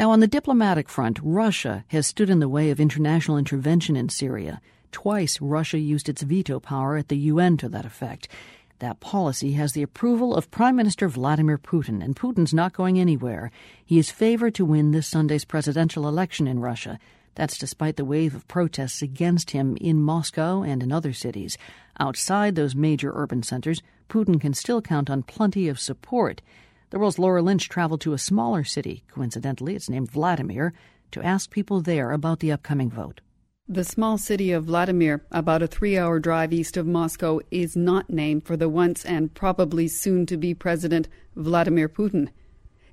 Now, on the diplomatic front, Russia has stood in the way of international intervention in Syria. Twice, Russia used its veto power at the UN to that effect. That policy has the approval of Prime Minister Vladimir Putin, and Putin's not going anywhere. He is favored to win this Sunday's presidential election in Russia. That's despite the wave of protests against him in Moscow and in other cities. Outside those major urban centers, Putin can still count on plenty of support. The world's Laura Lynch traveled to a smaller city, coincidentally, it's named Vladimir, to ask people there about the upcoming vote. The small city of Vladimir, about a three hour drive east of Moscow, is not named for the once and probably soon to be President Vladimir Putin.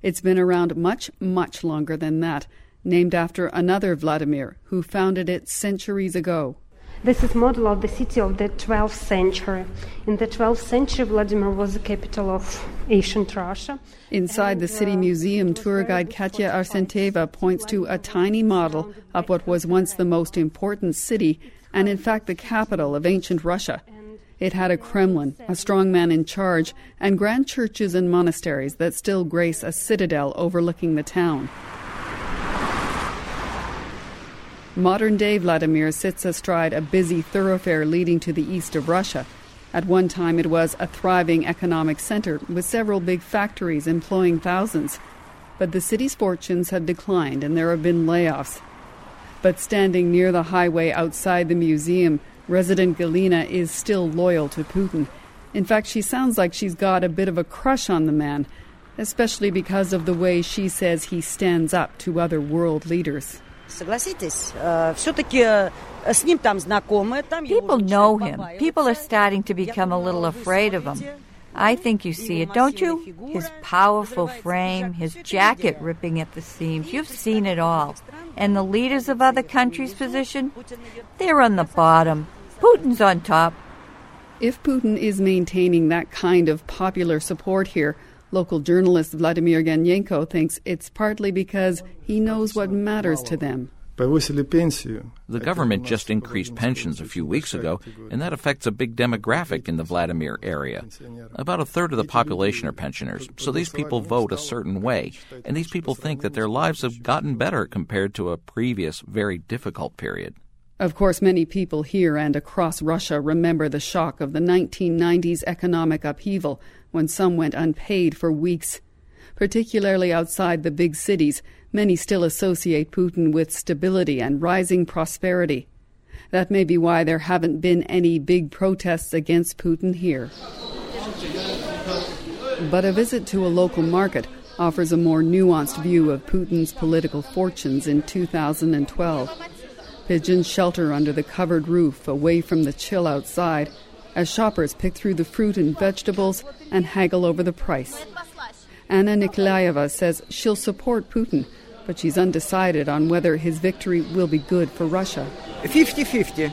It's been around much, much longer than that, named after another Vladimir who founded it centuries ago. This is model of the city of the 12th century. In the 12th century, Vladimir was the capital of ancient Russia. Inside the city uh, museum, tour guide Katya Arsenteva points to a tiny model of what was once the most important city and, in fact, the capital of ancient Russia. It had a Kremlin, a strong man in charge, and grand churches and monasteries that still grace a citadel overlooking the town. Modern day Vladimir sits astride a busy thoroughfare leading to the east of Russia. At one time, it was a thriving economic center with several big factories employing thousands. But the city's fortunes have declined and there have been layoffs. But standing near the highway outside the museum, resident Galina is still loyal to Putin. In fact, she sounds like she's got a bit of a crush on the man, especially because of the way she says he stands up to other world leaders. Согласитесь, все-таки с ним там знакомы. People know him. People are starting to become a little afraid of him. I think you see it, don't you? His powerful frame, his jacket ripping at the seams. You've seen it all. And the leaders of other countries' position? They're on the bottom. Putin's on top. If Putin is maintaining that kind of popular support here, Local journalist Vladimir Ganyenko thinks it's partly because he knows what matters to them. The government just increased pensions a few weeks ago, and that affects a big demographic in the Vladimir area. About a third of the population are pensioners, so these people vote a certain way, and these people think that their lives have gotten better compared to a previous, very difficult period. Of course, many people here and across Russia remember the shock of the 1990s economic upheaval when some went unpaid for weeks. Particularly outside the big cities, many still associate Putin with stability and rising prosperity. That may be why there haven't been any big protests against Putin here. But a visit to a local market offers a more nuanced view of Putin's political fortunes in 2012. Pigeons shelter under the covered roof, away from the chill outside, as shoppers pick through the fruit and vegetables and haggle over the price. Anna Nikolaeva says she'll support Putin, but she's undecided on whether his victory will be good for Russia. 50 50.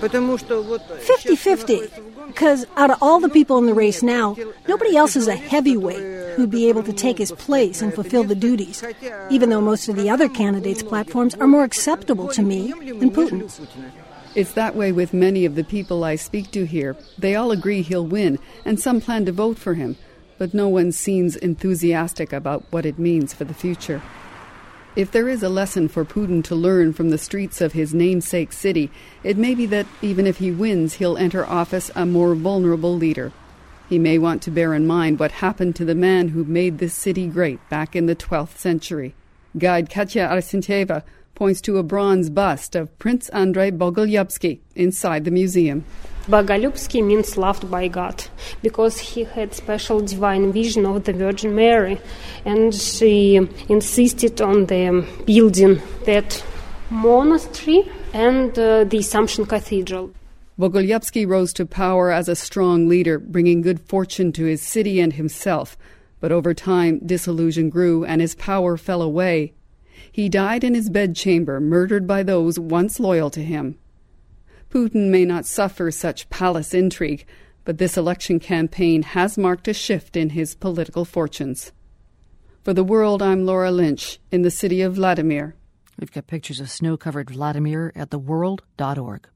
50 50. Because out of all the people in the race now, nobody else is a heavyweight who'd be able to take his place and fulfill the duties, even though most of the other candidates' platforms are more acceptable to me than Putin's. It's that way with many of the people I speak to here. They all agree he'll win, and some plan to vote for him, but no one seems enthusiastic about what it means for the future. If there is a lesson for Putin to learn from the streets of his namesake city, it may be that even if he wins, he'll enter office a more vulnerable leader. He may want to bear in mind what happened to the man who made this city great back in the 12th century. Guide Katya Arsenteva points to a bronze bust of Prince Andrei Bogolyubsky inside the museum. Bogolyubsky means loved by God because he had special divine vision of the Virgin Mary and she insisted on the building that monastery and uh, the Assumption Cathedral. Bogolyubsky rose to power as a strong leader, bringing good fortune to his city and himself. But over time, disillusion grew and his power fell away. He died in his bedchamber, murdered by those once loyal to him. Putin may not suffer such palace intrigue, but this election campaign has marked a shift in his political fortunes. For the world, I'm Laura Lynch in the city of Vladimir. We've got pictures of snow covered Vladimir at theworld.org.